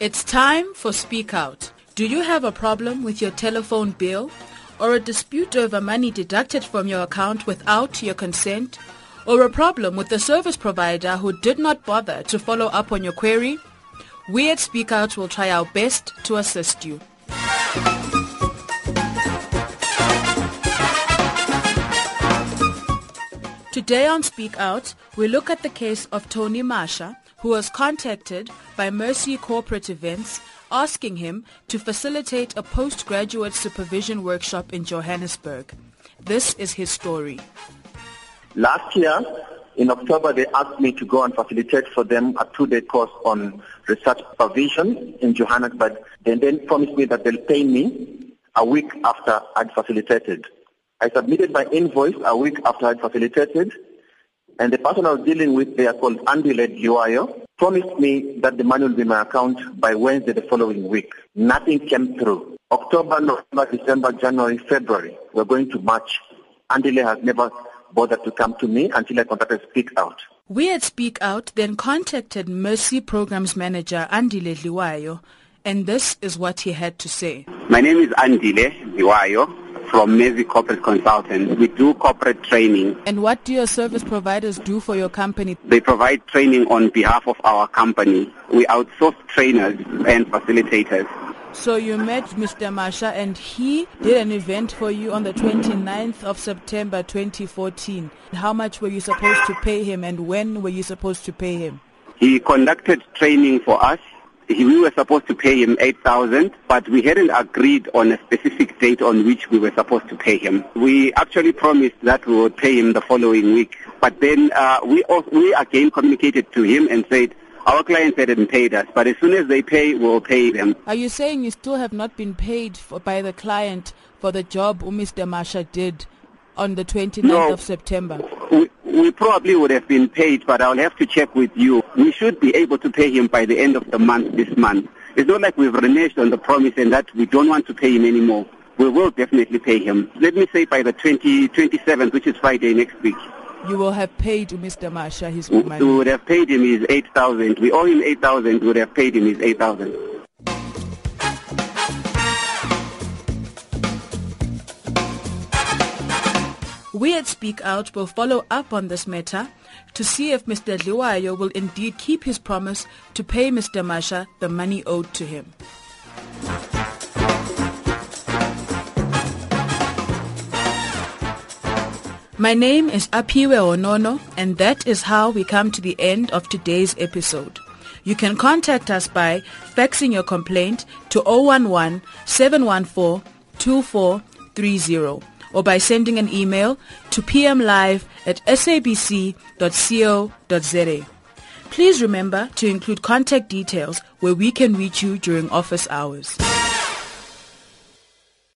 It's time for Speak Out. Do you have a problem with your telephone bill? Or a dispute over money deducted from your account without your consent? Or a problem with the service provider who did not bother to follow up on your query? We at Speak Out will try our best to assist you. Today on Speak Out, we look at the case of Tony Masha, who was contacted by Mercy Corporate Events asking him to facilitate a postgraduate supervision workshop in Johannesburg. This is his story. Last year, in October, they asked me to go and facilitate for them a two-day course on research supervision in Johannesburg. They then promised me that they'll pay me a week after I'd facilitated. I submitted my invoice a week after I'd facilitated, and the person I was dealing with, they are called Andile Liwayo, promised me that the money will be in my account by Wednesday the following week. Nothing came through. October, November, December, January, February, we're going to March. Andile has never bothered to come to me until I contacted Speak Out. We at Speak Out then contacted Mercy Programs Manager Andile Liwayo, and this is what he had to say. My name is Andile Liwayo from Mercy Corporate Consultants. We do corporate training. And what do your service providers do for your company? They provide training on behalf of our company. We outsource trainers and facilitators. So you met Mr. Masha and he did an event for you on the 29th of September 2014. How much were you supposed to pay him and when were you supposed to pay him? He conducted training for us we were supposed to pay him 8,000, but we hadn't agreed on a specific date on which we were supposed to pay him. We actually promised that we would pay him the following week, but then uh, we, also, we again communicated to him and said, our clients hadn't paid us, but as soon as they pay, we'll pay them. Are you saying you still have not been paid for, by the client for the job Mr. Masha did on the 29th no, of September? We, we probably would have been paid, but I'll have to check with you. We should be able to pay him by the end of the month this month. It's not like we've reneged on the promise and that we don't want to pay him anymore. We will definitely pay him. Let me say by the 20, 27th, which is Friday next week. You will have paid Mr. Masha his money. We would have paid him his 8,000. We owe him 8,000. We would have paid him his 8,000. We at Speak Out will follow up on this matter to see if Mr. Liwayo will indeed keep his promise to pay Mr. Masha the money owed to him. My name is Apiwe Onono and that is how we come to the end of today's episode. You can contact us by faxing your complaint to 011 714 2430 or by sending an email to pmlive at sabc.co.za. Please remember to include contact details where we can reach you during office hours.